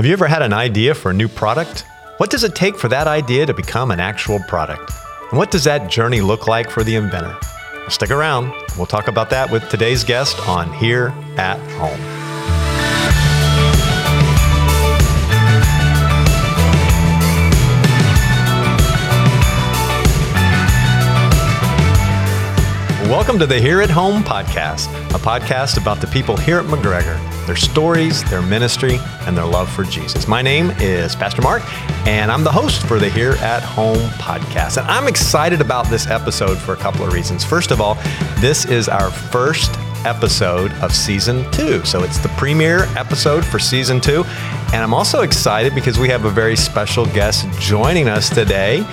Have you ever had an idea for a new product? What does it take for that idea to become an actual product? And what does that journey look like for the inventor? Stick around. We'll talk about that with today's guest on Here at Home. Welcome to the Here at Home podcast, a podcast about the people here at McGregor, their stories, their ministry, and their love for Jesus. My name is Pastor Mark, and I'm the host for the Here at Home podcast. And I'm excited about this episode for a couple of reasons. First of all, this is our first episode of season two. So it's the premiere episode for season two. And I'm also excited because we have a very special guest joining us today,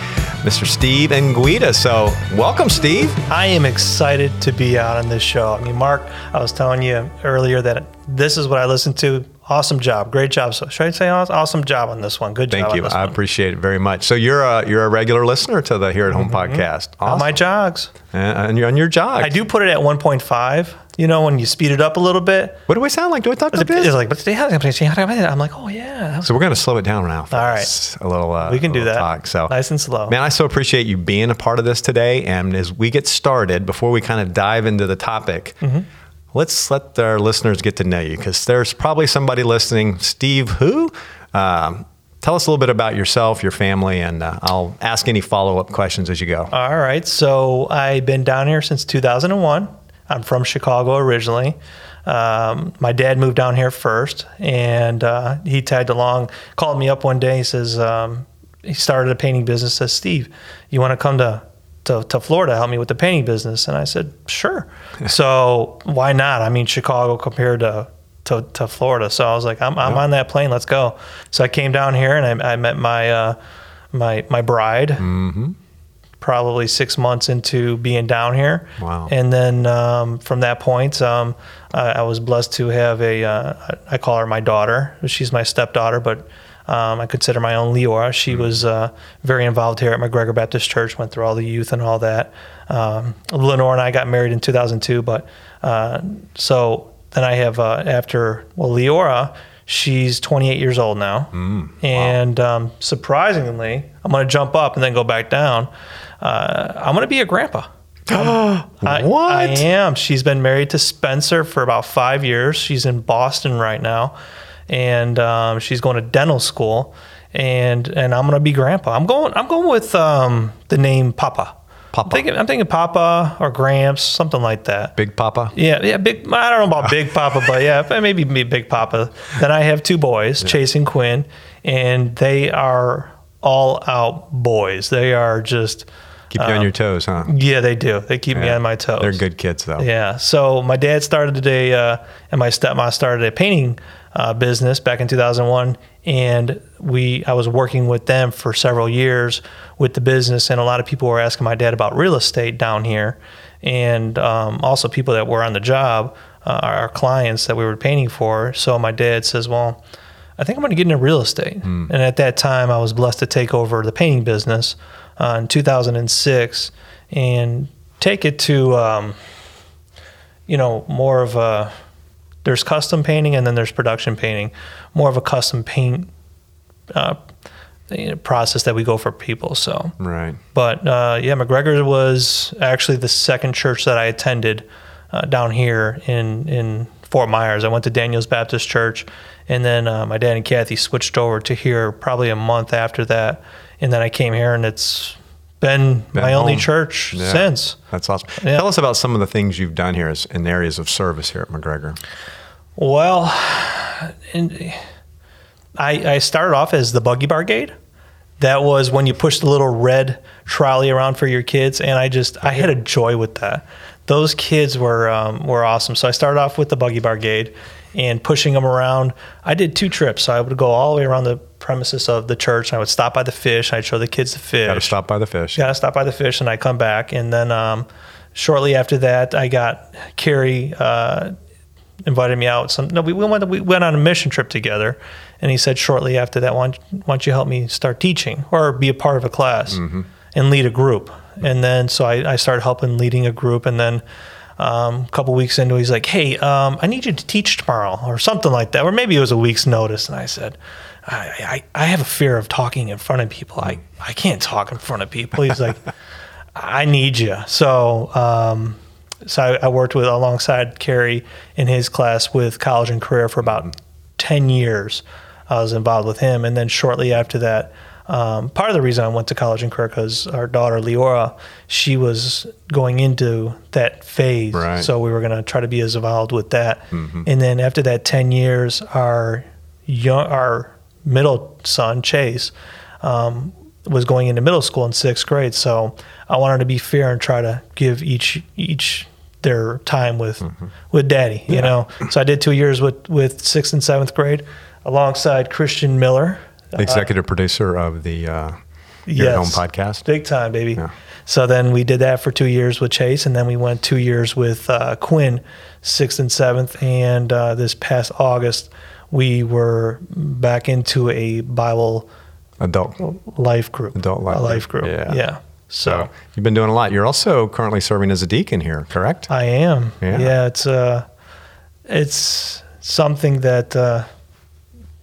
Mr. Steve Anguita. So welcome, Steve. I am excited to be out on this show. I mean, Mark, I was telling you earlier that this is what I listen to. Awesome job, great job. So should I say awesome job on this one? Good Thank job. Thank you. I appreciate it very much. So you're a you're a regular listener to the Here at Home mm-hmm. podcast. Awesome. On my jogs. And you're on your jogs. I do put it at 1.5 you know, when you speed it up a little bit. What do we sound like? Do I talk like this? It's like, but today I'm like, oh yeah. So we're gonna slow it down now. All right, a little. Uh, we can do that. Talk. So nice and slow. Man, I so appreciate you being a part of this today. And as we get started, before we kind of dive into the topic. Mm-hmm. Let's let our listeners get to know you because there's probably somebody listening. Steve, who? Um, tell us a little bit about yourself, your family, and uh, I'll ask any follow up questions as you go. All right. So I've been down here since 2001. I'm from Chicago originally. Um, my dad moved down here first, and uh, he tagged along. Called me up one day. He says um, he started a painting business. Says Steve, you want to come to, to to Florida help me with the painting business? And I said sure. so why not? I mean Chicago compared to to, to Florida. So I was like, I'm, I'm on that plane. Let's go. So I came down here and I, I met my uh, my my bride. Mm-hmm probably six months into being down here. Wow. And then um, from that point, um, I, I, was blessed to have a. Uh, I call her my daughter. She's my stepdaughter, but um, I consider my own Leora. She mm-hmm. was uh, very involved here at McGregor Baptist Church, went through all the youth and all that. Um, Lenore and I got married in 2002, but uh, so then I have, uh, after, well, Leora, she's 28 years old now. Mm, and wow. um, surprisingly, I'm going to jump up and then go back down uh, I'm going to be a grandpa. what? I, I, am. She's been married to Spencer for about five years. She's in Boston right now, and um, she's going to dental school. And and I'm going to be grandpa. I'm going. I'm going with um, the name Papa. Papa. I'm thinking, I'm thinking Papa or Gramps, something like that. Big Papa. Yeah, yeah. Big. I don't know about Big Papa, but yeah, maybe be Big Papa. Then I have two boys, yeah. Chase and Quinn, and they are all out boys. They are just Keep you um, on your toes, huh? Yeah, they do. They keep yeah. me on my toes. They're good kids, though. Yeah. So my dad started a, uh, and my stepmom started a painting uh, business back in 2001, and we I was working with them for several years with the business, and a lot of people were asking my dad about real estate down here, and um, also people that were on the job, uh, our clients that we were painting for. So my dad says, well. I think I'm going to get into real estate. Mm. And at that time, I was blessed to take over the painting business uh, in 2006 and take it to, um, you know, more of a, there's custom painting and then there's production painting, more of a custom paint uh, process that we go for people. So, right. But uh, yeah, McGregor was actually the second church that I attended uh, down here in, in Fort Myers. I went to Daniel's Baptist Church, and then uh, my dad and Kathy switched over to here probably a month after that and then I came here, and it's been, been my home. only church yeah. since. That's awesome. Yeah. Tell us about some of the things you've done here as, in areas of service here at McGregor. Well, I, I started off as the buggy brigade. That was when you pushed the little red trolley around for your kids, and I just I had a joy with that. Those kids were um, were awesome. So I started off with the buggy brigade and pushing them around. I did two trips. So I would go all the way around the premises of the church. And I would stop by the fish. I'd show the kids the fish. Got to stop by the fish. Got to stop by the fish, and I come back. And then um, shortly after that, I got Kerry uh, invited me out. Some no, we went we went on a mission trip together, and he said shortly after that, why don't, why don't you help me start teaching or be a part of a class mm-hmm. and lead a group? And then so I, I started helping leading a group, and then. Um, a couple weeks into, he's like, "Hey, um, I need you to teach tomorrow, or something like that, or maybe it was a week's notice." And I said, I, I, I have a fear of talking in front of people. I, I can't talk in front of people. He's like, I need you. So, um, so I, I worked with alongside Kerry in his class with college and career for about 10 years. I was involved with him. And then shortly after that, um, part of the reason I went to college in Kirk because our daughter Leora, she was going into that phase. Right. So we were going to try to be as involved with that. And then after that 10 years, our young, our middle son, Chase, um, was going into middle school in sixth grade. So I wanted to be fair and try to give each each their time with with daddy, you know. So I did two years with with sixth and seventh grade alongside Christian Miller. Executive producer of the uh, Your Yes. Home podcast. Big time, baby. Yeah. So then we did that for two years with Chase, and then we went two years with uh, Quinn, sixth and seventh. And uh, this past August, we were back into a Bible Adult. life group. Adult life a life group. group. Yeah. Yeah. So So you've been doing a lot. You're also currently serving as a deacon here, correct? I am. Yeah. Yeah. it's uh, it's something that uh,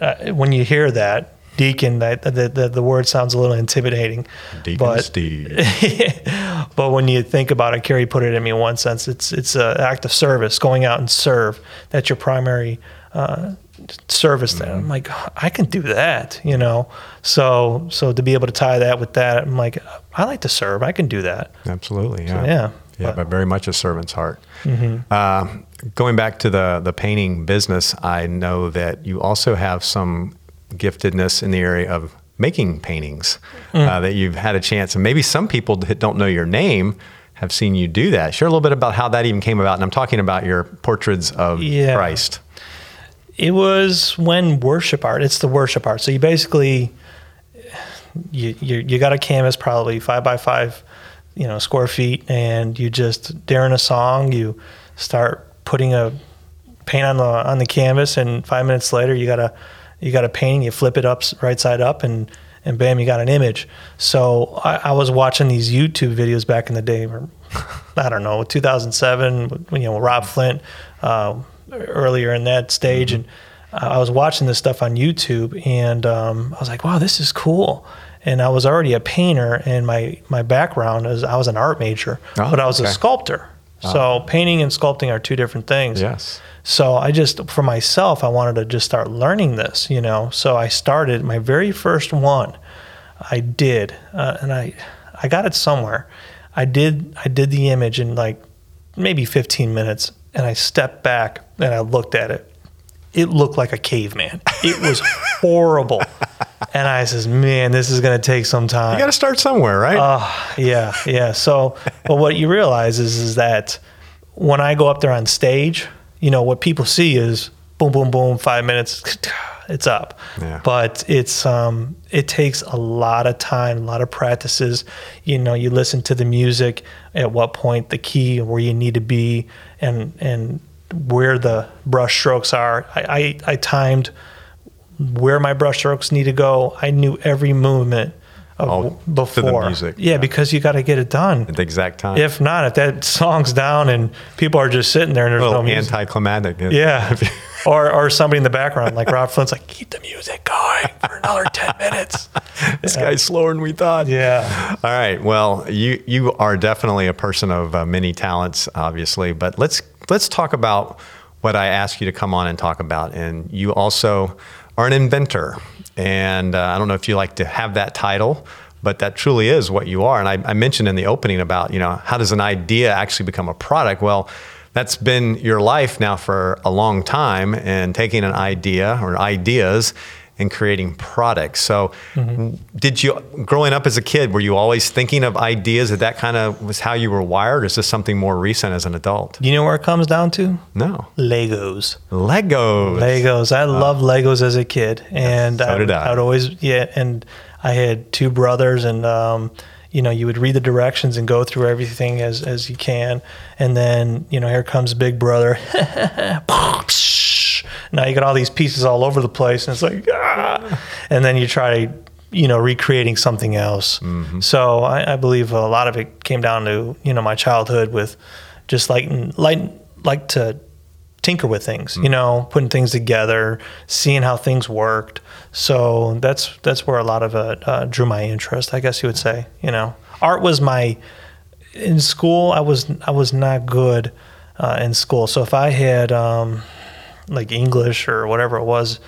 uh, when you hear that deacon, that the, the the word sounds a little intimidating. Deacon but Steve. but when you think about it, Kerry put it in me in one sense. It's it's an act of service, going out and serve. That's your primary uh, service. Then I'm like, I can do that, you know. So so to be able to tie that with that, I'm like, I like to serve. I can do that. Absolutely. Yeah. yeah. Yeah, But- but very much a servant's heart. Uh, going back to the the painting business, I know that you also have some giftedness in the area of making paintings uh, that you've had a chance, and maybe some people that don't know your name have seen you do that. Share a little bit about how that even came about, and I'm talking about your portraits of Yeah. Christ. It was when worship art. It's the worship art. So you basically you you, you got a canvas probably five by five, you know, square feet, and you just during a song you start putting a paint on the on the canvas, and five minutes later you got a you got a painting. You flip it up right side up, and and bam, you got an image. So I, I was watching these YouTube videos back in the day. Or, I don't know, 2007, when, you know, Rob Flint, uh, earlier in that stage. And I was watching this stuff on YouTube and um, I was like, wow, this is cool. And I was already a painter and my, my background is I was an art major, Oh, but I was okay. a sculptor. So painting and sculpting are two different things. Yes. So I just, for myself, I wanted to just start learning this, you know. So I started my very first one. I did, uh, and I, I got it somewhere. I did, I did the image in like maybe 15 minutes, and I stepped back and I looked at it. It looked like a caveman. It was horrible, and I says, "Man, this is going to take some time." You got to start somewhere, right? Uh, yeah, yeah. So, but what you realize is, is that when I go up there on stage, you know, what people see is boom, boom, boom, five minutes, it's up. Yeah. But it's um, it takes a lot of time, a lot of practices. You know, you listen to the music, at what point the key where you need to be, and and where the brush strokes are. I, I, I timed where my brush strokes need to go. I knew every movement Oh, to the before. music, Yeah, yeah. because you got to get it done. At the exact time. If not, if that song's down and people are just sitting there and a there's no little music. anticlimactic. Yeah. or or somebody in the background, like Rob Flint's like, keep the music going for another 10 minutes. this guy's slower than we thought. Yeah. All right. Well, you you are definitely a person of uh, many talents, obviously. But let's let's talk about what I asked you to come on and talk about. And you also are an inventor. And uh, I don't know if you like to have that title, but that truly is what you are. And I, I mentioned in the opening about you know how does an idea actually become a product? Well. That's been your life now for a long time, and taking an idea or ideas and creating products. So, did you, growing up as a kid, were you always thinking of ideas that that kind of was how you were wired? Or is this something more recent as an adult? You know where it comes down to? No. Legos. Legos. Legos. I loved Legos as a kid, and So did I. would always yeah. And I had two brothers, and um, you know, you would read the directions and go through everything as as you can, and then you know, here comes Big Brother. now you got all these pieces all over the place, and it's like, ah! and then you try. You know, recreating something else. Mm-hmm. So I, I believe a lot of it came down to you know my childhood with just like like like to tinker with things, you know, putting things together, seeing how things worked. So that's that's where a lot of it uh, drew my interest, I guess you would say. You know, art was my in school. I was I was not good uh, in school. So if I had um, like English or whatever it was,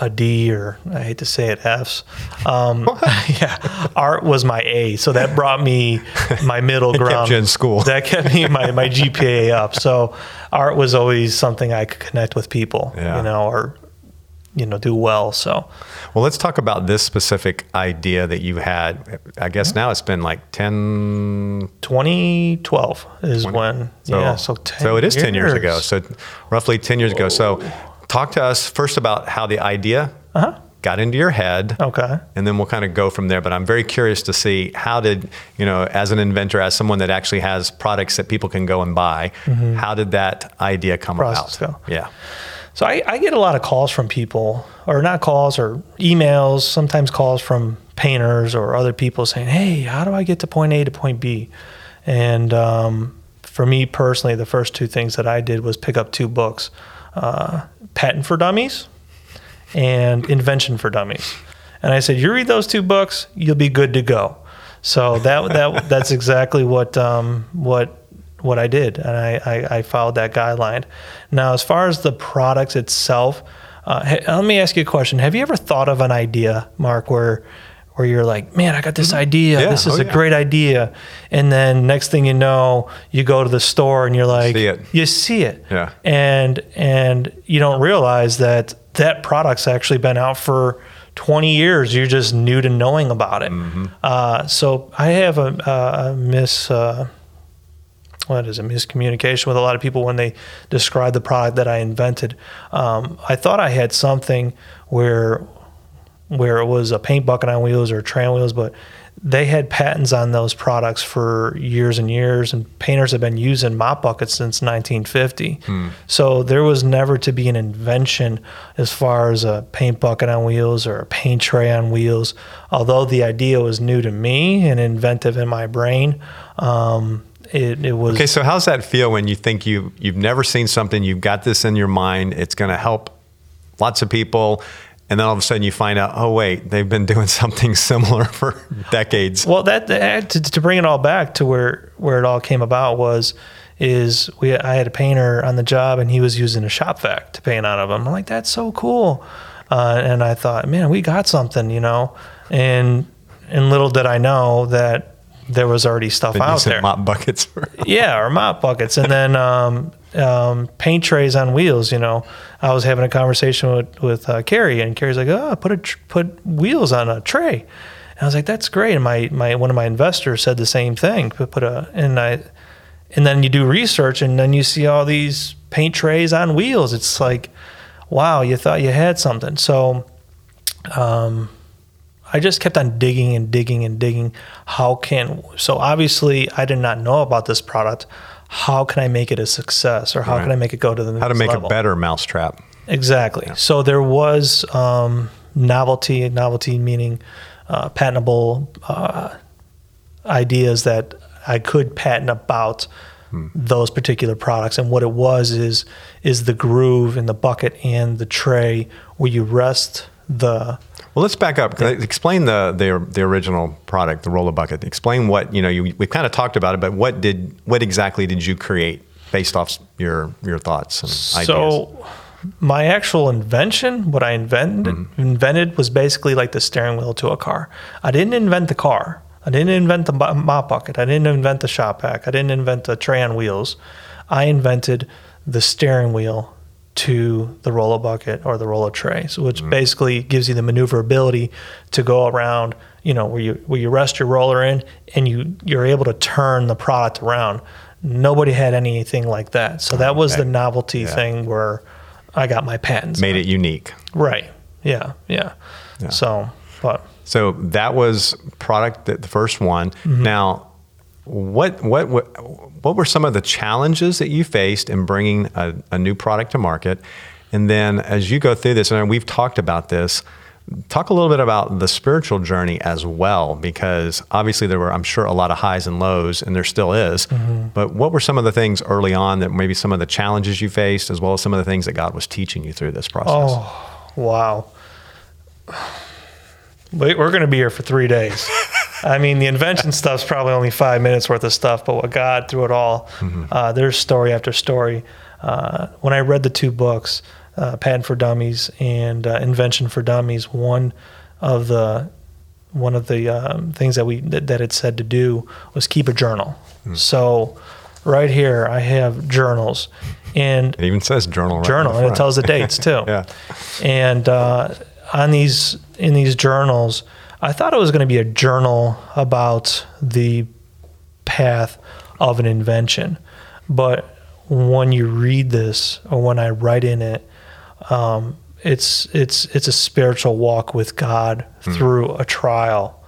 a D or I hate to say it F's. Um, yeah, art was my A, so that brought me my middle ground. kept in school. That kept me my, my GPA up. So art was always something I could connect with people, Yeah. you know, or you know do well. So Well, let's talk about this specific idea that you had. I guess now it's been like 10, 2012 is when yeah, so 10 so it is 10 years ago. So roughly 10 years ago. So talk to us first about how the idea uh got into your head. Okay. And then we'll kind of go from there. But I'm very curious to see how did, you know, as an inventor, as someone that actually has products that people can go and buy, how did that idea come Mm-hmm. Process about? go. Yeah. So I, I get a lot of calls from people, or not calls, or emails, sometimes calls from painters or other people saying, Hey, how do I get to point A to point B? And um, for me personally, the first two things that I did was pick up two books uh, Patent for Dummies and Invention for Dummies. And I said, You read those two books, you'll be good to go. So that, that that's exactly what um, what what I did, and I, I, I followed that guideline. Now, as far as the products itself, uh, hey, let me ask you a question: Have you ever thought of an idea, Mark, where where you're like, "Man, I got this idea. Mm-hmm. Yeah. This is Oh, a yeah. great idea," and then next thing you know, you go to the store and you're like, See you see it, Yeah. and and you don't realize that that product's actually been out for 20 years. You're just new to knowing about it. Mm-hmm. Uh, so I have a, a, a miss. Uh, what is a miscommunication with a lot of people when they describe the product that I invented. Um, I thought I had something where where it was a paint bucket on wheels or a tray wheels, but they had patents on those products for years and years, and painters have been using mop buckets since 1950. So there was never to be an invention as far as a paint bucket on wheels or a paint tray on wheels. Although the idea was new to me and inventive in my brain, um, it, it was Okay, so how's that feel when you think you you've never seen something, you've got this in your mind, it's going to help lots of people, and then all of a sudden you find out, oh wait, they've been doing something similar for decades. Well, that, that to, to bring it all back to where where it all came about was is we I had a painter on the job and he was using a shop vac to paint out of them. I'm like, that's so cool, uh, and I thought, man, we got something, you know, and and little did I know that there was already stuff The out there. mop buckets. Yeah, or mop buckets, and then um, um, paint trays on wheels. You know, I was having a conversation with with uh, Kerry, and Kerry's like, "Oh, put a tr- put wheels on a tray." And I was like, "That's great." And my my one of my investors said the same thing. Put put a and I, and then you do research, and then you see all these paint trays on wheels. It's like, wow, you thought you had something. So, um, I just kept on digging and digging and digging. How can so obviously I did not know about this product. How can I make it a success, or how Right. can I make it go to the next how to make level? a better mousetrap. Exactly. So there was um, novelty, novelty meaning uh, patentable uh, ideas that I could patent about those particular products. And what it was is is the groove in the bucket and the tray where you rest the Well, let's back up. Explain the, the the original product, the roller bucket. Explain what you know. You, we've kind of talked about it, but what did what exactly did you create based off your your thoughts and ideas? So, my actual invention, what I invented, Mm-hmm. invented was basically like the steering wheel to a car. I didn't invent the car. I didn't invent the mop bucket. I didn't invent the shop vac. I didn't invent the tray on wheels. I invented the steering wheel to the roller bucket or the roller tray, so which Mm-hmm. basically gives you the maneuverability to go around. You know where you where you rest your roller in, and you you're able to turn the product around. Nobody had anything like that, so that was Okay. the novelty Yeah. thing where I got my patents. made it unique. right. Yeah, yeah. Yeah. So, but So that was product that the first one. Now, what what what what were some of the challenges that you faced in bringing a, a new product to market? And then as you go through this, and we've talked about this, Talk a little bit about the spiritual journey as well, because obviously there were, I'm sure, a lot of highs and lows, and there still is. Mm-hmm. But what were some of the things early on that maybe some of the challenges you faced, as well as some of the things that God was teaching you through this process? Oh, wow. Wait, We're going to be here for three days. I mean, the invention stuff's probably only five minutes worth of stuff, but what God through it all, mm-hmm. uh, there's story after story. Uh, when I read the two books, uh, Patent for Dummies and uh, Invention for Dummies, one of the one of the um, things that we that, that, it said to do was keep a journal. Mm. So, right here I have journals, and it even says journal. Right journal, and it tells the dates too. yeah, and uh, on these in these journals, I thought it was going to be a journal about the path of an invention, but when you read this or when I write in it, um, it's it's it's a spiritual walk with God mm. through a trial.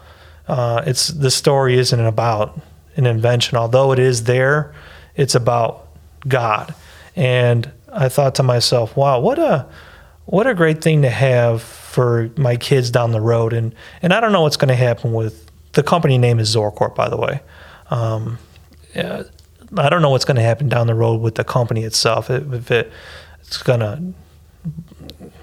Uh, it's the story isn't about an invention, although it is there. It's about God, and I thought to myself, "Wow, what a what a great thing to have for my kids down the road." And and I don't know what's going to happen with the company name is Zorcorp, by the way. Um, yeah, I don't know what's going to happen down the road with the company itself. If it, it's going to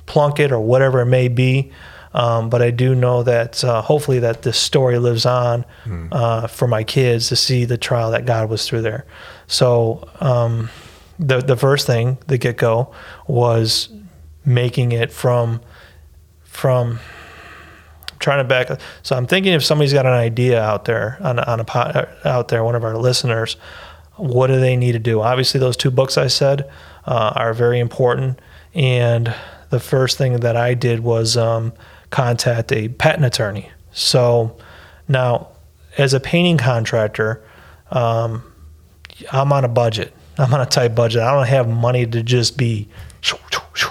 plunk it or whatever it may be. Um, but I do know that uh, hopefully that this story lives on mm. uh, for my kids to see the trial that God was through there. So um, the the first thing, the get go, was making it from from trying to back. So I'm thinking if somebody's got an idea out there on on a out there, one of our listeners, what do they need to do? Obviously, those two books I said uh, are very important and the first thing that I did was um, contact a patent attorney. So now, as a painting contractor, um, I'm on a budget. I'm on a tight budget. I don't have money to just be,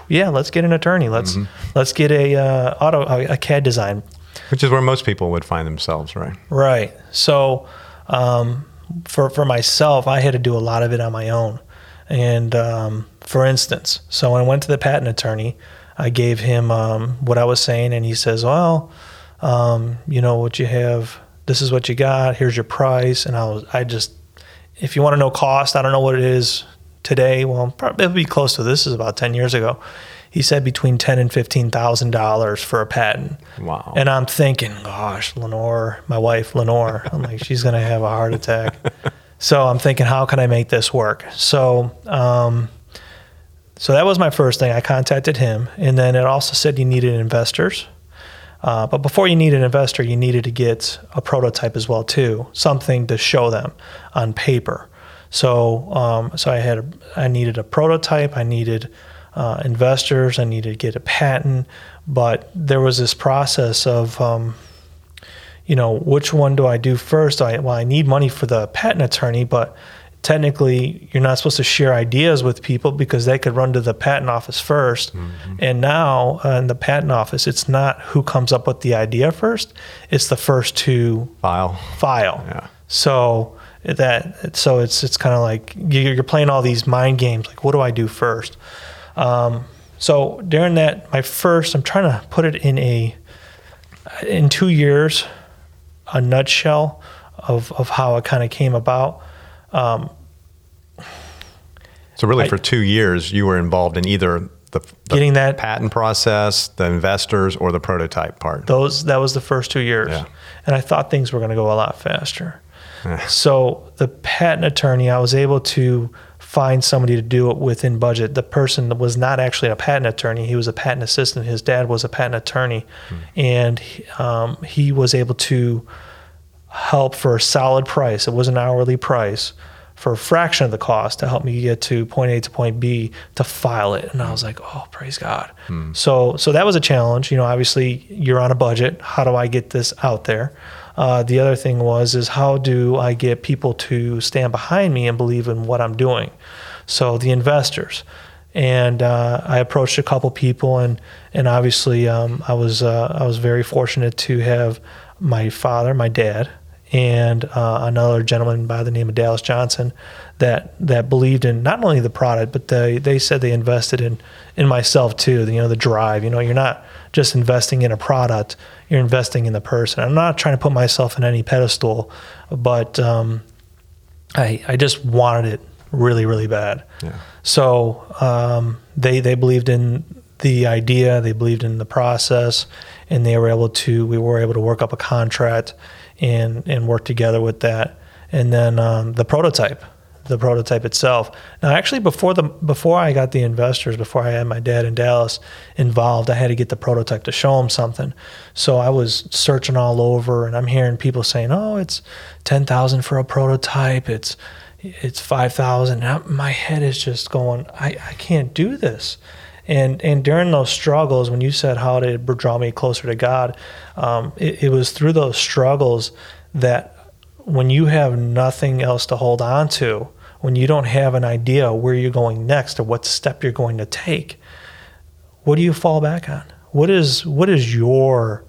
yeah, let's get an attorney. Let's mm-hmm. let's get a uh, auto a, CAD design, which is where most people would find themselves, right? Right. So um, for for myself, I had to do a lot of it on my own, and um, for instance, so when I went to the patent attorney, I gave him um, what I was saying, and he says, "Well, um, you know what you have. This is what you got. Here's your price." And I was, I just, if you want to know cost, I don't know what it is today. Well, probably it'll be close to this. Is about ten years ago. He said between ten and fifteen thousand dollars for a patent. Wow. And I'm thinking, gosh, Lenore, my wife Lenore, I'm like, she's gonna have a heart attack. so I'm thinking, how can I make this work? So. Um, so that was my first thing. I contacted him, and then it also said you needed investors. Uh, but before you need an investor, you needed to get a prototype as well too, something to show them on paper. So, um, so I had I needed a prototype. I needed uh, investors. I needed to get a patent. But there was this process of, um, you know, which one do I do first? I well, I need money for the patent attorney, but technically you're not supposed to share ideas with people because they could run to the patent office 1st mm-hmm. and now uh, in the patent office it's not who comes up with the idea first it's the first to file file yeah. so that so it's it's kind of like you're playing all these mind games like what do i do first um, so during that my first i'm trying to put it in a in two years a nutshell of, of how it kind of came about um, so really, I, for two years, you were involved in either the, the, getting that patent process, the investors, or the prototype part. Those that was the first two years, yeah. and I thought things were going to go a lot faster. So the patent attorney, I was able to find somebody to do it within budget. The person was not actually a patent attorney; he was a patent assistant. His dad was a patent attorney, hmm. and um, he was able to help for a solid price. It was an hourly price for a fraction of the cost to help me get to point A to point B to file it. And I was like, oh, praise God. Hmm. So, so that was a challenge. You know, obviously you're on a budget. How do I get this out there? Uh, the other thing was is how do I get people to stand behind me and believe in what I'm doing? So the investors. And uh, I approached a couple people, and and obviously um, I was uh, I was very fortunate to have my father, my dad, and uh, another gentleman by the name of Dallas Johnson that that believed in not only the product, but they they said they invested in in myself too. You know, the drive. You know, you're not just investing in a product; you're investing in the person. I'm not trying to put myself in any pedestal, but um, I I just wanted it really really bad. Yeah. So um, they they believed in the idea, they believed in the process, and they were able to we were able to work up a contract and and work together with that. And then um, the prototype, the prototype itself. Now, actually, before the before I got the investors, before I had my dad in Dallas involved, I had to get the prototype to show them something. So I was searching all over, and I'm hearing people saying, "Oh, it's ten thousand for a prototype. It's it's five thousand. My head is just going, I, I can't do this. And and during those struggles, when you said how to draw me closer to God, um, it, it was through those struggles that when you have nothing else to hold on to, when you don't have an idea where you're going next or what step you're going to take, what do you fall back on? What is what is your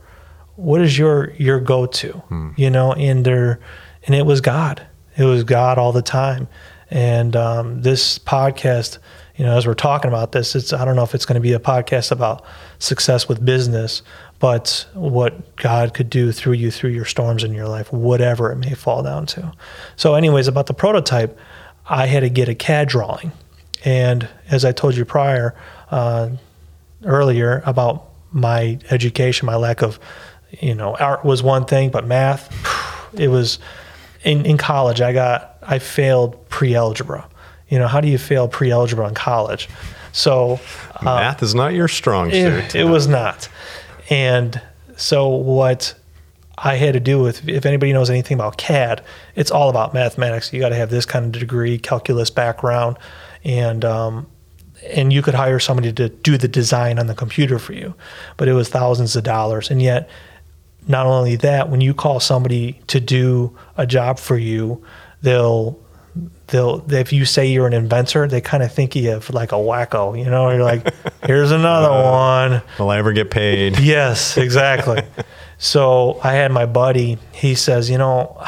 what is your your go to? Hmm. You know, and there and it was God. It was God all the time. And um, this podcast you know, as we're talking about this, it's I don't know if it's going to be a podcast about success with business, but what God could do through you through your storms in your life, whatever it may fall down to. So, anyways, about the prototype, I had to get a CAD drawing, and as I told you prior, uh, earlier about my education, my lack of, you know, art was one thing, but math, it was in in college. I got I failed pre algebra you know, how do you fail pre-algebra in college? So uh, math is not your strong suit. It, it was not. And so what I had to do with, if anybody knows anything about CAD, it's all about mathematics. You got to have this kind of degree, calculus background, and um, and you could hire somebody to do the design on the computer for you, but it was thousands of dollars. And yet, not only that, when you call somebody to do a job for you, they'll they'll if you say you're an inventor, they kind of think you have like a wacko. You know, you're like, here's another uh, one. Will I ever get paid? Yes, exactly. so I had my buddy. He says, you know,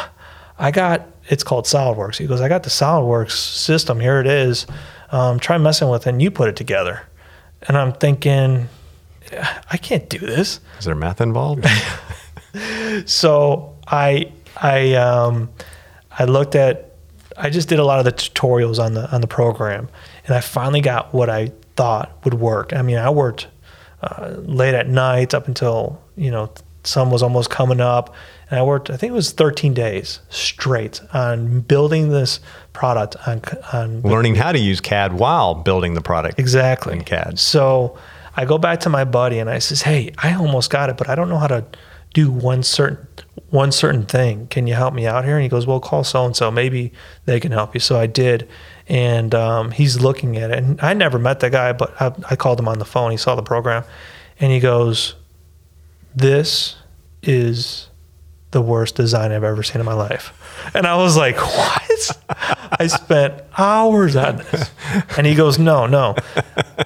I got it's called SolidWorks. He goes, I got the SolidWorks system. Here it is. Um, try messing with it, and you put it together. And I'm thinking, I can't do this. Is there math involved? so I I um, I looked at I just did a lot of the tutorials on the on the program, and I finally got what I thought would work. I mean, I worked uh, late at night up until you know sun was almost coming up, and I worked. I think it was 13 days straight on building this product on on learning how to use CAD while building the product. Exactly in CAD. So I go back to my buddy and I says, "Hey, I almost got it, but I don't know how to." Do one certain one certain thing. Can you help me out here? And he goes, well, call so and so. Maybe they can help you. So I did, and um, he's looking at it. And I never met that guy, but I, I called him on the phone. He saw the program, and he goes, "This is the worst design I've ever seen in my life." And I was like, "What?" I spent hours on this, and he goes, "No, no.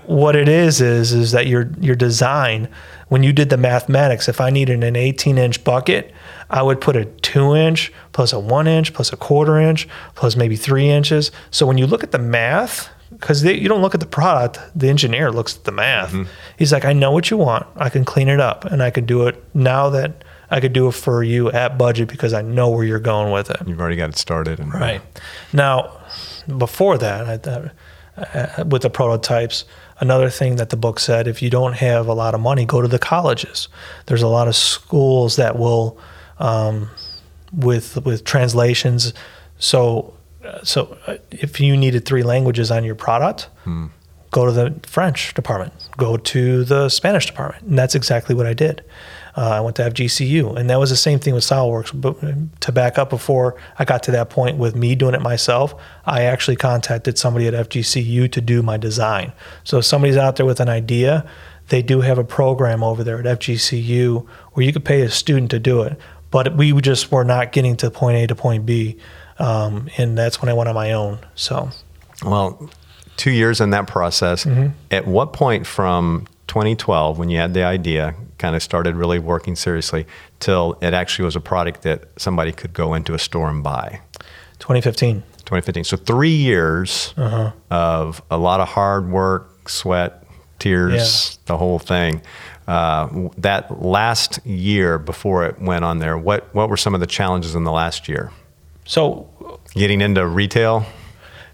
What it is is is that your your design." when you did the mathematics, if I needed an 18 inch bucket, I would put a two inch plus a one inch plus a quarter inch plus maybe three inches. So when you look at the math, because you don't look at the product, the engineer looks at the math. Mm-hmm. He's like, I know what you want. I can clean it up and I can do it now that I could do it for you at budget because I know where you're going with it. You've already got it started. And, right. Now, before that, I, uh, with the prototypes, Another thing that the book said if you don't have a lot of money, go to the colleges. There's a lot of schools that will, um, with with translations. So, so uh, if you needed three languages on your product, hmm. go to the French department, go to the Spanish department, and that's exactly what I did. Uh, I went to FGCU, and that was the same thing with SolidWorks. But to back up before I got to that point with me doing it myself, I actually contacted somebody at FGCU to do my design. So if somebody's out there with an idea, they do have a program over there at FGCU where you could pay a student to do it. But we just were not getting to point A to point B, um, and that's when I went on my own. So, well, two years in that process. Mm-hmm. At what point from 2012 when you had the idea, kind of started really working seriously, till it actually was a product that somebody could go into a store and buy? 2015. 2015. So three years Uh-huh. of a lot of hard work, sweat, tears, the whole thing. Uh, that last year before it went on there, what what were some of the challenges in the last year? So Getting into retail.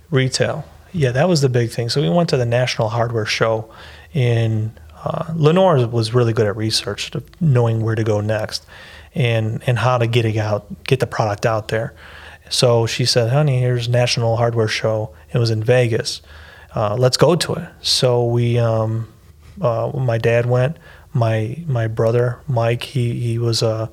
retail. Yeah, that was the big thing. So we went to the National Hardware Show in uh, Lenore was really good at research, knowing where to go next, and and how to get it out, get the product out there. So she said, "Honey, here's National Hardware Show. It was in Vegas. Uh, let's go to it." So we, um, uh, my dad went. My my brother Mike, he he was a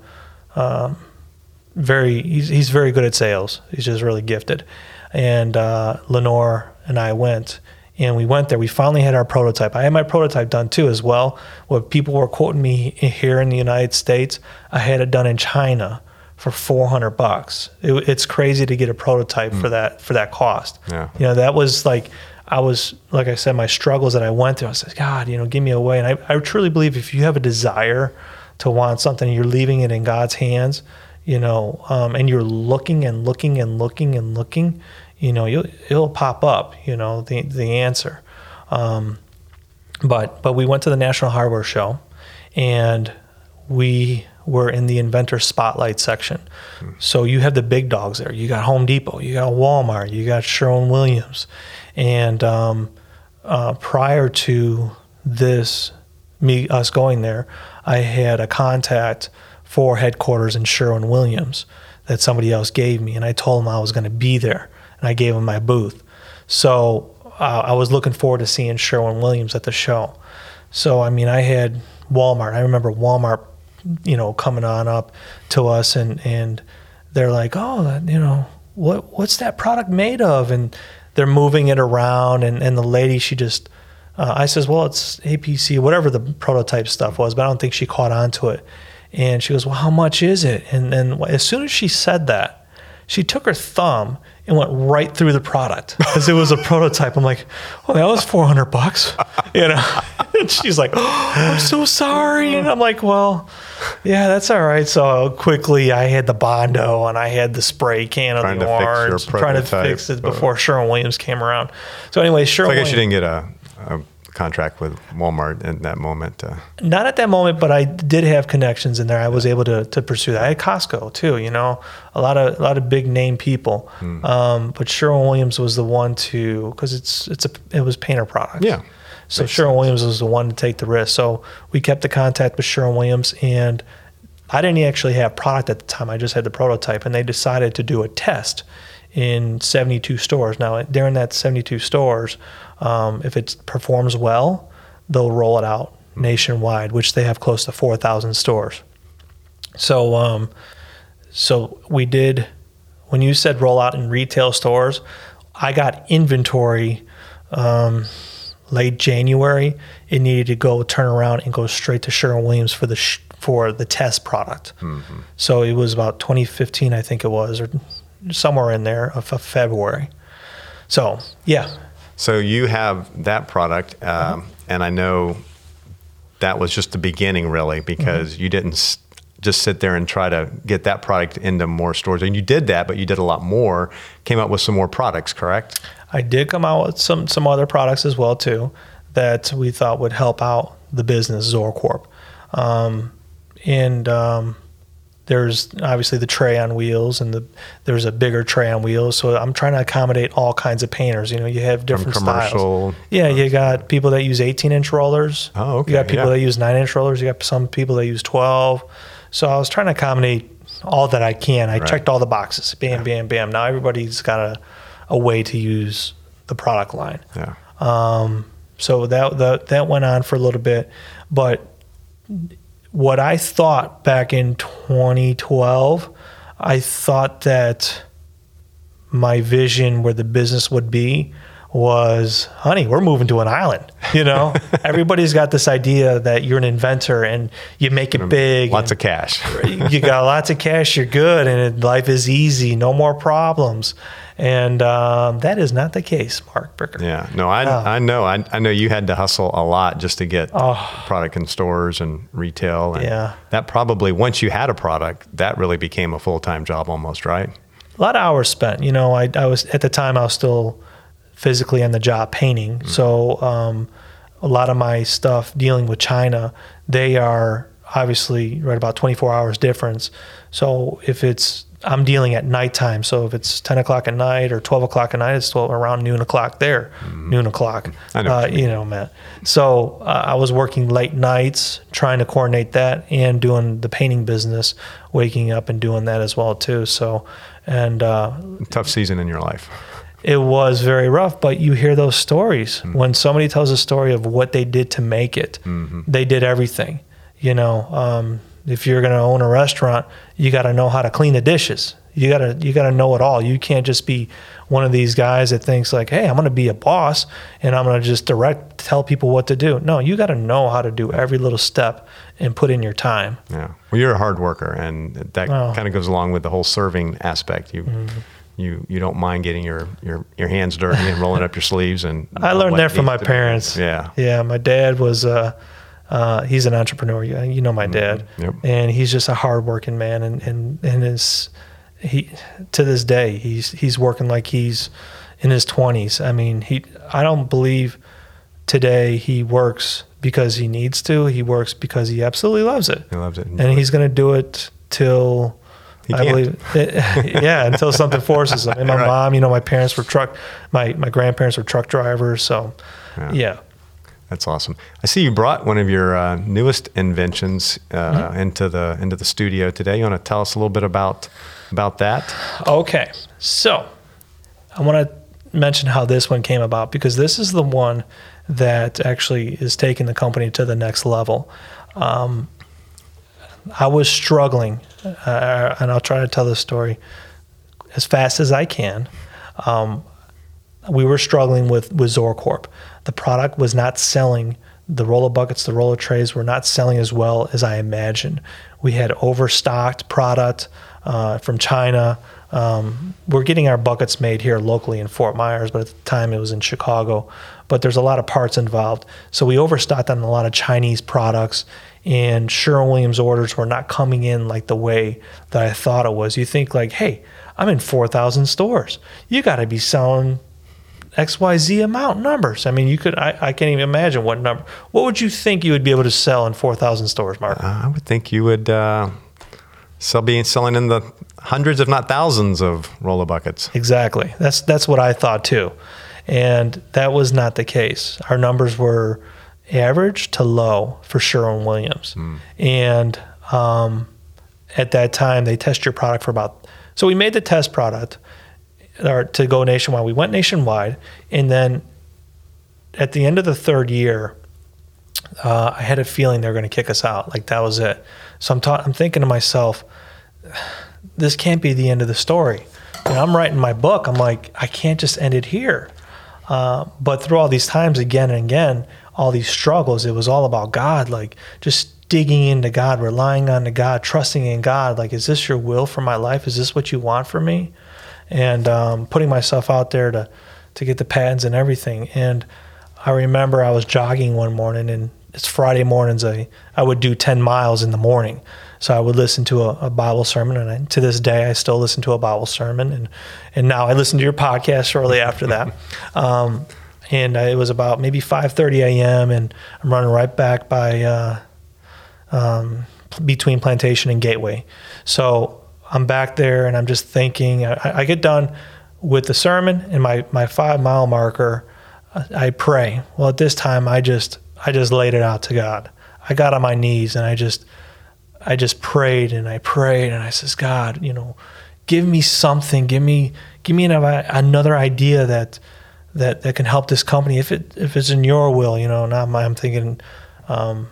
very he's, he's very good at sales. He's just really gifted. And uh, Lenore and I went, and we went there. We finally had our prototype. I had my prototype done too as well. What people were quoting me here in the United States, I had it done in China for 400 bucks. It, it's crazy to get a prototype for that for that cost. Yeah. You know, that was like I was like I said, my struggles that I went through. I said, God, you know, give me a way. And I, I truly believe if you have a desire to want something, you're leaving it in God's hands. You know, um, and you're looking and looking and looking and looking. You know, you'll, it'll pop up. You know, the the answer. Um, but but we went to the National Hardware Show, and we were in the inventor spotlight section. So you have the big dogs there. You got Home Depot, you got Walmart, you got Sherwin Williams, and um, uh, prior to this, me us going there, I had a contact for headquarters in Sherwin Williams that somebody else gave me, and I told them I was going to be there, and I gave him my booth. So uh, I was looking forward to seeing Sherwin Williams at the show. So I mean, I had Walmart. I remember Walmart, you know, coming on up to us, and and they're like, oh, you know, what what's that product made of? And they're moving it around, and and the lady, she just, uh, I says, well, it's APC, whatever the prototype stuff was, but I don't think she caught on to it. And she goes, well, how much is it? And then as soon as she said that, she took her thumb and went right through the product because it was a prototype. I'm like, oh, that was 400 bucks, you know? And she's like, oh, I'm so sorry. And I'm like, well, yeah, that's all right. So quickly I had the Bondo and I had the spray can of Trying the to fix your orange, trying to fix it before Sherwin Williams came around. So anyway, So I guess you didn't get a, a contract with Walmart in that moment. Uh, not at that moment, but I did have connections in there. I was able to to pursue that. I had Costco too, you know, a lot of a lot of big name people. Hmm. Um, but Sherwin Williams was the one to because it's it's a it was painter product. Yeah. So Makes Sherwin sense. Williams was the one to take the risk. So we kept the contact with Sherwin Williams, and I didn't actually have product at the time. I just had the prototype, and they decided to do a test in 72 stores. Now, during that 72 stores, um, if it performs well, they'll roll it out nationwide, which they have close to 4,000 stores. So, um, so we did. When you said roll out in retail stores, I got inventory um, late January. It needed to go turn around and go straight to Sherwin Williams for the sh- for the test product. So it was about 2015, I think it was, or somewhere in there of, of February. So yeah, So you have that product, um, Mm-hmm. and I know that was just the beginning, really, because Mm-hmm. you didn't s- just sit there and try to get that product into more stores. And you did that, but you did a lot more. Came up with some more products, correct? I did come out with some some other products as well too that we thought would help out the business Zorcorp. Um, and um, there's obviously the tray on wheels and the there's a bigger tray on wheels. So I'm trying to accommodate all kinds of painters. You know, you have different commercial- styles. Yeah, you got people that use 18 inch rollers. Oh, okay, You got people yeah. that use nine inch rollers. You got some people that use 12. So I was trying to accommodate all that I can. I Right. checked all the boxes. Bam, bam, bam. Now everybody's got a, a way to use the product line. Yeah. Um, so that, that that went on for a little bit, but what I thought back in 2012, I thought that my vision where the business would be was, honey, we're moving to an island. You know, everybody's got this idea that you're an inventor and you make it big. Lots of cash. you got lots of cash, you're good, and life is easy, no more problems. And um, that is not the case, Mark Bricker. Yeah, no, I, Oh. I know. I, I know you had to hustle a lot just to get Oh. product in stores and retail. And Yeah. That probably, once you had a product, that really became a full time job almost, right? a lot of hours spent. You know, I, I was at the time I was still physically on the job painting, so um, a lot of my stuff dealing with China, they are obviously right about 24 hours difference. So if it's I'm dealing at nighttime, so if it's 10 o'clock at night or 12 o'clock at night, it's 12, around noon o'clock there, noon o'clock. I know Uh, you know, Matt. So uh, I was working late nights trying to coordinate that and doing the painting business, waking up and doing that as well too. So, and uh, Tough season in your life. It was very rough. But you hear those stories when somebody tells a story of what they did to make it. They did everything. You know, um, if you're going to own a restaurant, you got to know how to clean the dishes. You gotta you gotta know it all. You can't just be one of these guys that thinks like, hey, I'm gonna be a boss and I'm gonna just direct tell people what to do. No, you gotta know how to do every little step and put in your time. Yeah. Well, you're a hard worker, and that Oh. kind of goes along with the whole serving aspect. You. Mm-hmm. You, you don't mind getting your, your, your hands dirty and rolling up your sleeves and I learned that from my to be- parents. Yeah. Yeah, my dad was uh, uh, he's an entrepreneur. You know my dad, Yep. and he's just a hardworking man. And and and his he to this day he's he's working like he's in his twenties. I mean, he I don't believe today he works because he needs to. He works because he absolutely loves it, He loves it. and he's going to do it till. I can't. believe, yeah, until something forces them. And my Right. mom, you know, my parents were truck, my my grandparents were truck drivers, so Yeah. yeah. That's awesome. I see you brought one of your uh, newest inventions uh, Mm-hmm. into the into the studio today. You want to tell us a little bit about about that? Okay, so I want to mention how this one came about because this is the one that actually is taking the company to the next level. Um, I was struggling, uh, and I'll try to tell this story as fast as I can. Um, we were struggling with with Zorcorp. The product was not selling. The roller buckets, the roller trays were not selling as well as I imagined. We had overstocked product uh, from China. Um, we're getting our buckets made here locally in Fort Myers, but at the time it was in Chicago. But there's a lot of parts involved, so we overstocked on a lot of Chinese products. And Sherwin Williams orders were not coming in like the way that I thought it was. You think like, hey, I'm in 4,000 stores. You got to be selling XYZ amount numbers. I mean, you could, I, I can't even imagine what number. What would you think you would be able to sell in 4,000 stores, Mark? Uh, I would think you would uh, sell be selling in the hundreds, if not thousands, of roller buckets. Exactly. That's, that's what I thought too. And that was not the case. Our numbers were average to low for Sherwin Williams. And um, at that time, they test your product for about, so we made the test product or to go nationwide. We went nationwide, and then at the end of the third year, uh, I had a feeling they were going to kick us out. Like that was it. So I'm ta- I'm thinking to myself, this can't be the end of the story. And I'm writing my book. I'm like, I can't just end it here. Uh, but through all these times, again and again, all these struggles, it was all about God. Like just digging into God, relying on God, trusting in God. Like, is this your will for my life? Is this what you want for me? And um, putting myself out there to to get the pads and everything. And I remember I was jogging one morning, and it's Friday mornings. I I would do ten miles in the morning, so I would listen to a, a Bible sermon, and I, to this day I still listen to a Bible sermon, and and now I listen to your podcast shortly after that. Um, and it was about maybe 5:30 a.m. and I'm running right back by uh, um, between Plantation and Gateway. So I'm back there and I'm just thinking. I, I get done with the sermon and my my five mile marker. I I pray. Well, at this time, I just I just laid it out to God. I got on my knees and I just I just prayed and I prayed and I says, God, you know, give me something, give me give me another another idea that that that can help this company if it if it's in your will, you know. Not my. I'm thinking, um,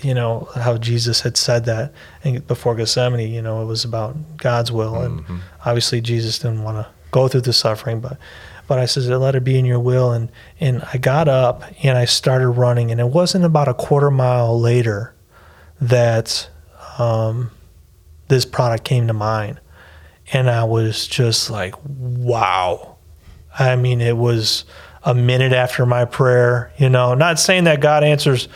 you know, how Jesus had said that and before Gethsemane. You know, it was about God's will, and obviously Jesus didn't want to go through the suffering, but but I says, let it be in your will. And, and I got up and I started running. And it wasn't about a quarter mile later that um, this product came to mind. And I was just like, wow. I mean, it was a minute after my prayer, you know, not saying that God answers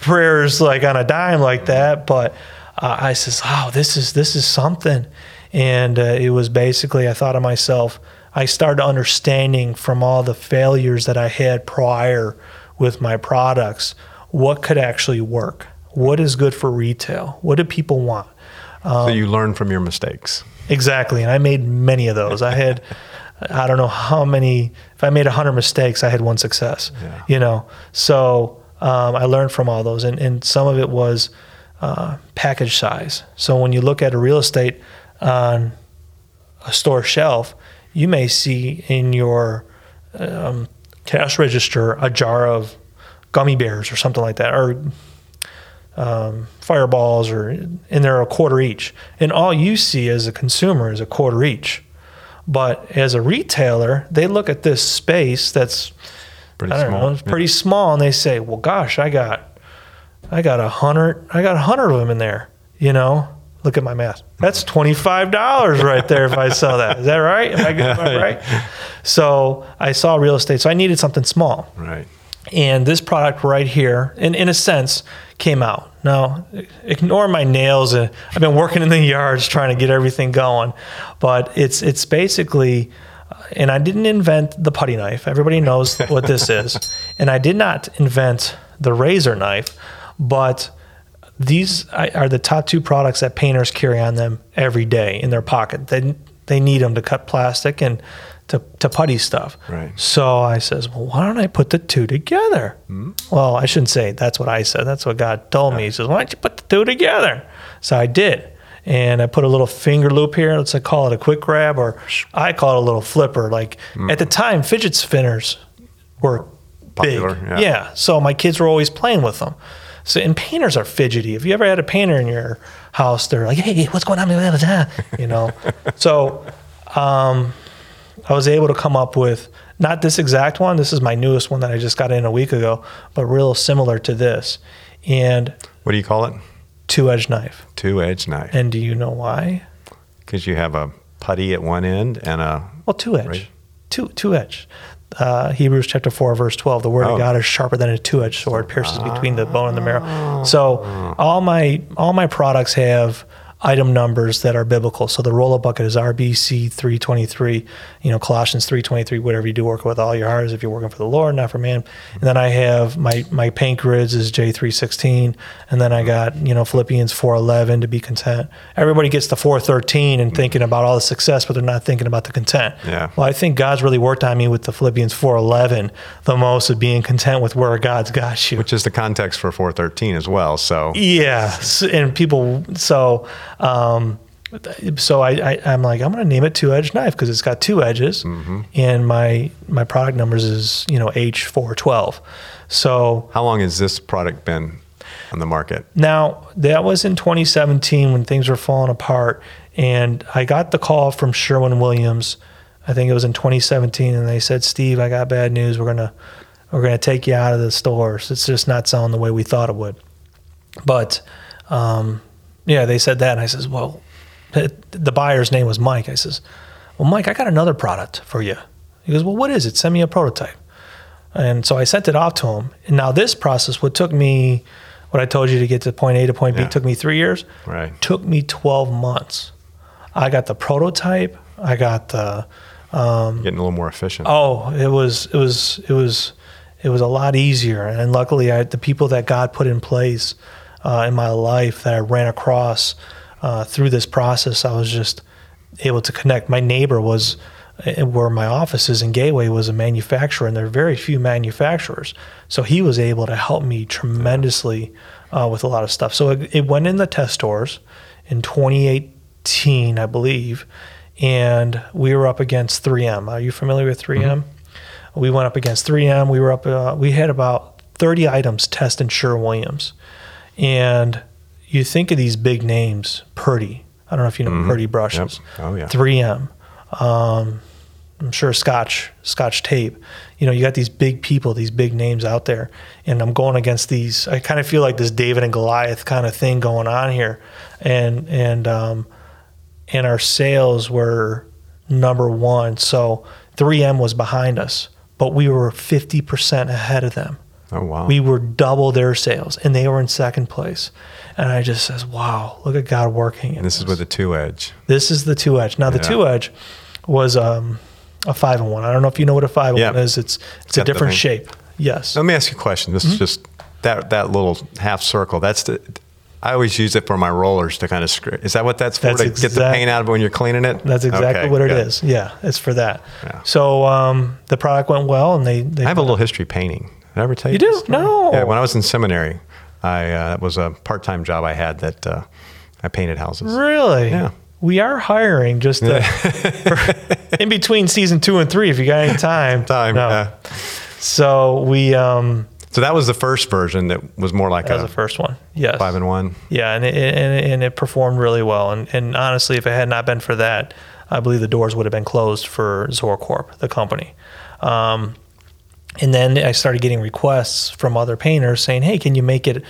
prayers like on a dime like that, but uh, I says, "Oh, this is this is something," and uh, it was basically I thought of myself. I started understanding from all the failures that I had prior with my products what could actually work, what is good for retail, what do people want. Um, so you learn from your mistakes. Exactly, and I made many of those. I had. I don't know how many. If I made hundred mistakes, I had one success. Yeah. You know, so um, I learned from all those, and, and some of it was uh, package size. So when you look at a real estate on a store shelf, you may see in your um, cash register a jar of gummy bears or something like that, or um, fireballs, or and they're a quarter each. And all you see as a consumer is a quarter each. But as a retailer, they look at this space that's pretty I don't small. know, it's pretty yeah. small, and they say, "Well, gosh, I got I got a hundred. I got a hundred of them in there. You know, look at my math. That's twenty five dollars right there if I sell that. Is that right? Am I, am I right? So I saw real estate. So I needed something small. Right. And this product right here, in in a sense, came out. Now, ignore my nails. And I've been working in the yards trying to get everything going, but it's it's basically uh, and I didn't invent the putty knife. Everybody knows what this is. And I did not invent the razor knife. But these are the top two products that painters carry on them every day in their pocket. They they need them to cut plastic and to, to putty stuff. Right. So I says, well, why don't I put the two together? Mm-hmm. Well, I shouldn't say that's what I said. That's what God told me. He says, why don't you put the two together? So I did. And I put a little finger loop here. Let's say call it a quick grab, or I call it a little flipper. Like mm-hmm. at the time, fidget spinners were Popular, big. Yeah. yeah. So my kids were always playing with them. So, and painters are fidgety. If you ever had a painter in your house, they're like, "Hey, what's going on?" You know. so, um, I was able to come up with not this exact one. This is my newest one that I just got in a week ago, but real similar to this. And what do you call it? Two edge knife. Two edge knife. And do you know why? Because you have a putty at one end and a well, two edge. Right? Two two edge uh, Hebrews chapter 4, verse 12. The word oh. of God is sharper than a two edged sword, pierces between the bone and the marrow. So all my all my products have item numbers that are biblical. So the roll up bucket is RBC 323, you know, Colossians 323, whatever you do, work with all your heart as if you're working for the Lord, not for man. And then I have my, my paint grids is J316. And then I got, you know, Philippians 411 to be content. Everybody gets the 413 and thinking about all the success, but they're not thinking about the content. Yeah. Well, I think God's really worked on me with the Philippians 411 the most of being content with where God's got you. Which is the context for 413 as well. So, yeah. And people, so, um, so I, I am like I'm gonna name it two edged knife because it's got two edges, mm-hmm. and my my product numbers is you know H four twelve. So how long has this product been on the market? Now that was in 2017 when things were falling apart, and I got the call from Sherwin Williams. I think it was in 2017, and they said, "Steve, I got bad news. We're gonna we're gonna take you out of the stores. It's just not selling the way we thought it would." But um, yeah, they said that. And I says, well, the buyer's name was Mike. I says, well, Mike, I got another product for you. He goes, well, what is it? Send me a prototype. And so I sent it off to him. And now this process, what took me, what I told you to get to point A to point B, took me three years. Right. Took me 12 months. I got the prototype. I got the. Um, Getting a little more efficient. Oh, it was, it was, it was, it was a lot easier. And luckily, I, the people that God put in place uh, in my life that I ran across uh, through this process. I was just able to connect. My neighbor was uh, where my office is in Gateway was a manufacturer, and there are very few manufacturers. So he was able to help me tremendously uh, with a lot of stuff. So it, it, went in the test stores in 2018, I believe, and we were up against 3M. Are you familiar with 3M? Mm-hmm. We went up against 3M. We were up. Uh, we had about 30 items test in Sherwin Williams. And you think of these big names, Purdy. I don't know if you know mm-hmm. Purdy brushes. Yep. Oh yeah. 3M. Um, I'm sure Scotch Scotch tape. You know, you got these big people, these big names out there, and I'm going against these. I kind of feel like this David and Goliath kind of thing going on here, and and um, and our sales were number one. So 3M was behind us, but we were 50% ahead of them. Oh wow. We were double their sales, and they were in second place. And I just says, "Wow, look at God working." and this is with a two edge. This is the two edge. Now the Yeah. two edge was um, a five and one. I don't know if you know what a five and Yeah. one is. It's it's a Got the different shape. Yes. Let me ask you a question. This Mm-hmm. is just that that little half circle. That's the. I always use it for my rollers to kind of scrape. Is that what that's for? That's to get the paint out of it when you're cleaning it? That's exactly Okay, what it is. Yeah, it's for that. Yeah. So um, the product went well, and they, they I have a little history painting. Did I ever tell you? You do? No. Yeah, when I was in seminary, I uh, that was a part time job I had that uh, I painted houses. really. Yeah. We are hiring just to, in between season two and three if you got any time. Time. No. yeah. So we um, So that was the first version that was more like that a the first one. Yes. five and one. Yeah, and it, and, it, and it performed really well. And, and honestly, if it had not been for that, I believe the doors would have been closed for Zorcorp, the company. Um, and then I started getting requests from other painters saying, "Hey, can you make it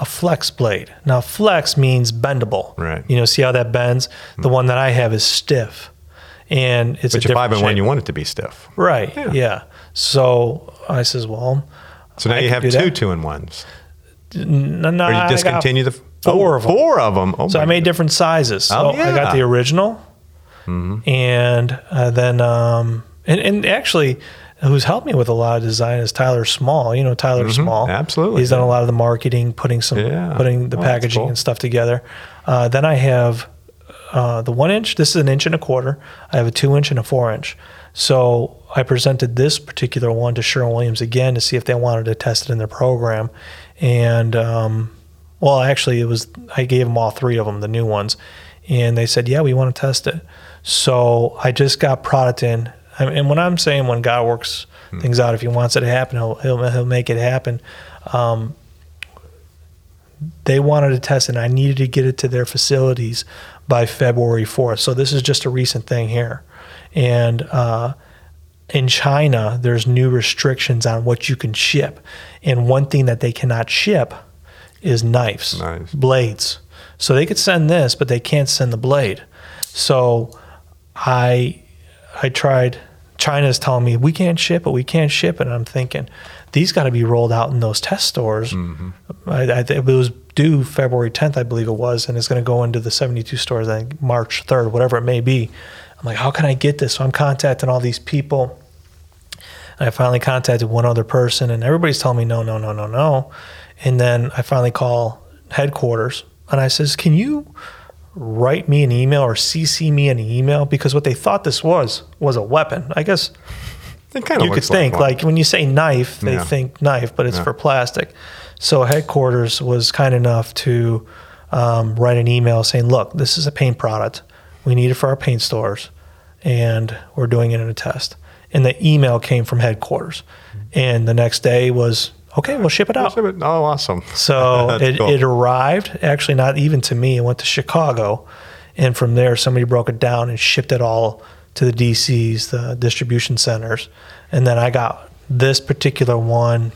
a flex blade?" Now, flex means bendable. Right. You know, see how that bends? The one that I have is stiff, and it's But a your five and one, you want it to be stiff. right? Yeah. So I says, "Well." So now I you have two that. two and ones. N- no, Or you discontinue the four oh, of 'em. Four of them. Oh So I made different sizes. So Oh, I got yeah. Mm-hmm. the original, and uh, then um, and, and actually, who's helped me with a lot of design is Tyler Small. You know Tyler Small. Mm-hmm. absolutely. He's done a lot of the marketing, putting some, Yeah. putting the Oh, packaging cool. and stuff together. Uh, then I have uh, the one inch. This is an inch and a quarter. I have a two inch and a four inch. So I presented this particular one to Sherwin Williams again to see if they wanted to test it in their program, and um, well, actually, it was I gave them all three of them, the new ones, and they said, "Yeah, we want to test it." So I just got product in, I mean, and when I'm saying when God works things out, if He wants it to happen, He'll He'll, he'll make it happen. Um, they wanted to test it, and I needed to get it to their facilities by February 4th. So this is just a recent thing here, and. Uh, in China, there's new restrictions on what you can ship. And one thing that they cannot ship is knives, Nice. blades. So they could send this, but they can't send the blade. So I I tried China's telling me we can't ship it, we can't ship it. And I'm thinking, these got to be rolled out in those test stores. Mm-hmm. I, I, it was due February 10th, I believe it was, and it's going to go into the 72 stores, I think March 3rd, whatever it may be. I'm like, how can I get this? So I'm contacting all these people. And I finally contacted one other person, and everybody's telling me no, no, no, no, no. And then I finally call headquarters, and I says, "Can you write me an email or CC me an email?" Because what they thought this was was a weapon. I guess It kind of you could think like, when you say knife, they Yeah. think knife, but it's Yeah. for plastic. So headquarters was kind enough to um, write an email saying, "Look, this is a paint product. We need it for our paint stores, and we're doing it in a test." And the email came from headquarters, and the next day was, "Okay, we'll ship it out." Oh, awesome. So it, cool. it arrived, actually not even to me. It went to Chicago. And from there, somebody broke it down and shipped it all to the DCs, the distribution centers. And then I got this particular one,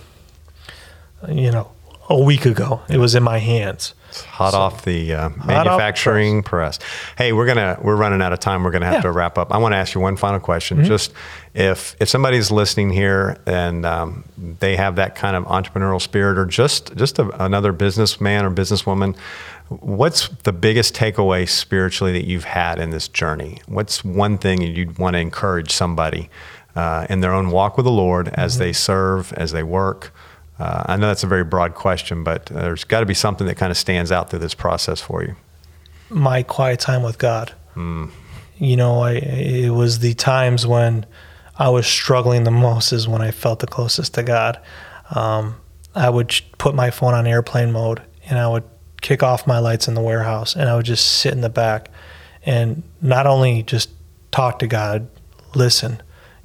you know, a week ago. It was in my hands. Hot off the uh, off the manufacturing press. Hey, we're gonna we're running out of time. We're gonna have Yeah. Mm-hmm. to wrap up. I want to ask you one final question. Just if if somebody's listening here and um, they have that kind of entrepreneurial spirit, or just just a, another businessman or businesswoman, what's the biggest takeaway spiritually that you've had in this journey? What's one thing you'd want to encourage somebody uh, in their own walk with the Lord as Mm-hmm. they serve, as they work? Uh, I know that's a very broad question, but there's got to be something that kind of stands out through this process for you. my quiet time with God. Hmm. You know, I it was the times when I was struggling the most is when I felt the closest to God. Um, I would put my phone on airplane mode and I would kick off my lights in the warehouse and I would just sit in the back and not only just talk to God, listen.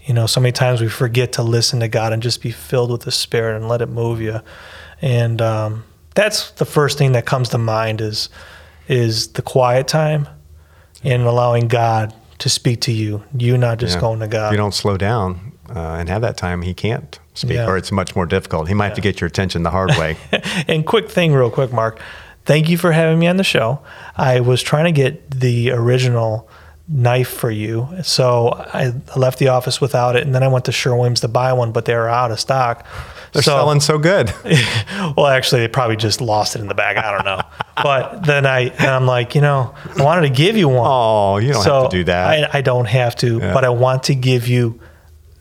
You know, so many times we forget to listen to God and just be filled with the Spirit and let it move you. And um, that's the first thing that comes to mind is is the quiet time and allowing God to speak to you. You're not just Yeah. going to If God. you don't slow down uh, and have that time, he can't speak, Yeah. or it's much more difficult. He might have to get your attention the hard way. and quick thing, real quick, Mark. Thank you for having me on the show. I was trying to get the original knife for you, so I left the office without it, and then I went to Sherwin Williams to buy one, but they were out of stock. They're so, selling so good. well, actually, they probably just lost it in the bag. I don't know. but then I, and I'm like, you know, I wanted to give you one. Oh, you don't so have to do that. I, I don't have to, Yeah. but I want to give you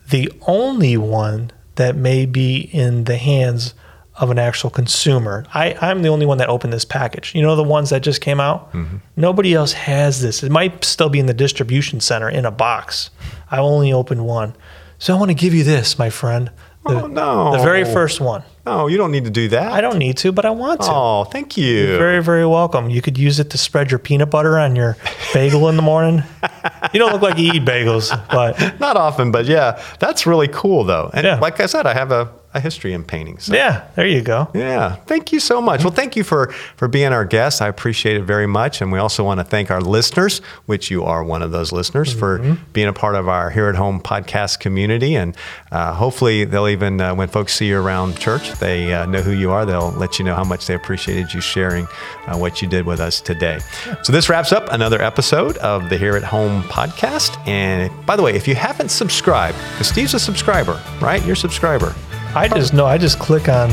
the only one that may be in the hands of an actual consumer. I, I'm the only one that opened this package. You know, the ones that just came out? Mm-hmm. Nobody else has this. It might still be in the distribution center in a box. I only opened one. So I want to give you this, my friend. The, Oh, no. The very first one. no, you don't need to do that. I don't need to, but I want to. Oh, thank you. You're very, very welcome. You could use it to spread your peanut butter on your bagel in the morning. you don't look like you eat bagels, but Not often, but yeah, that's really cool though. And Yeah. like I said, I have a, a history in painting. So. yeah, there you go. Yeah, thank you so much. Well, thank you for for being our guest. I appreciate it very much, and we also want to thank our listeners, which you are one of those listeners, for being a part of our Here at Home podcast community. And uh, hopefully, they'll even uh, when folks see you around church, they uh, know who you are. They'll let you know how much they appreciated you sharing uh, what you did with us today. So this wraps up another episode of the Here at Home podcast. And by the way, if you haven't subscribed, because Steve's a subscriber, right? You're a subscriber. I just know I just click on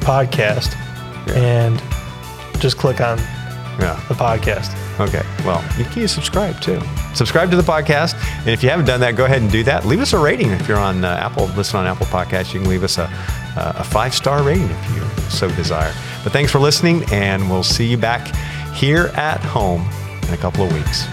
podcast and just click on Yeah. the podcast. Okay. Well, you can subscribe too. Subscribe to the podcast, and if you haven't done that, go ahead and do that. Leave us a rating if you're on uh, Apple. Listen on Apple Podcasts. You can leave us a, a five star rating if you so desire. But thanks for listening, and we'll see you back here at home in a couple of weeks.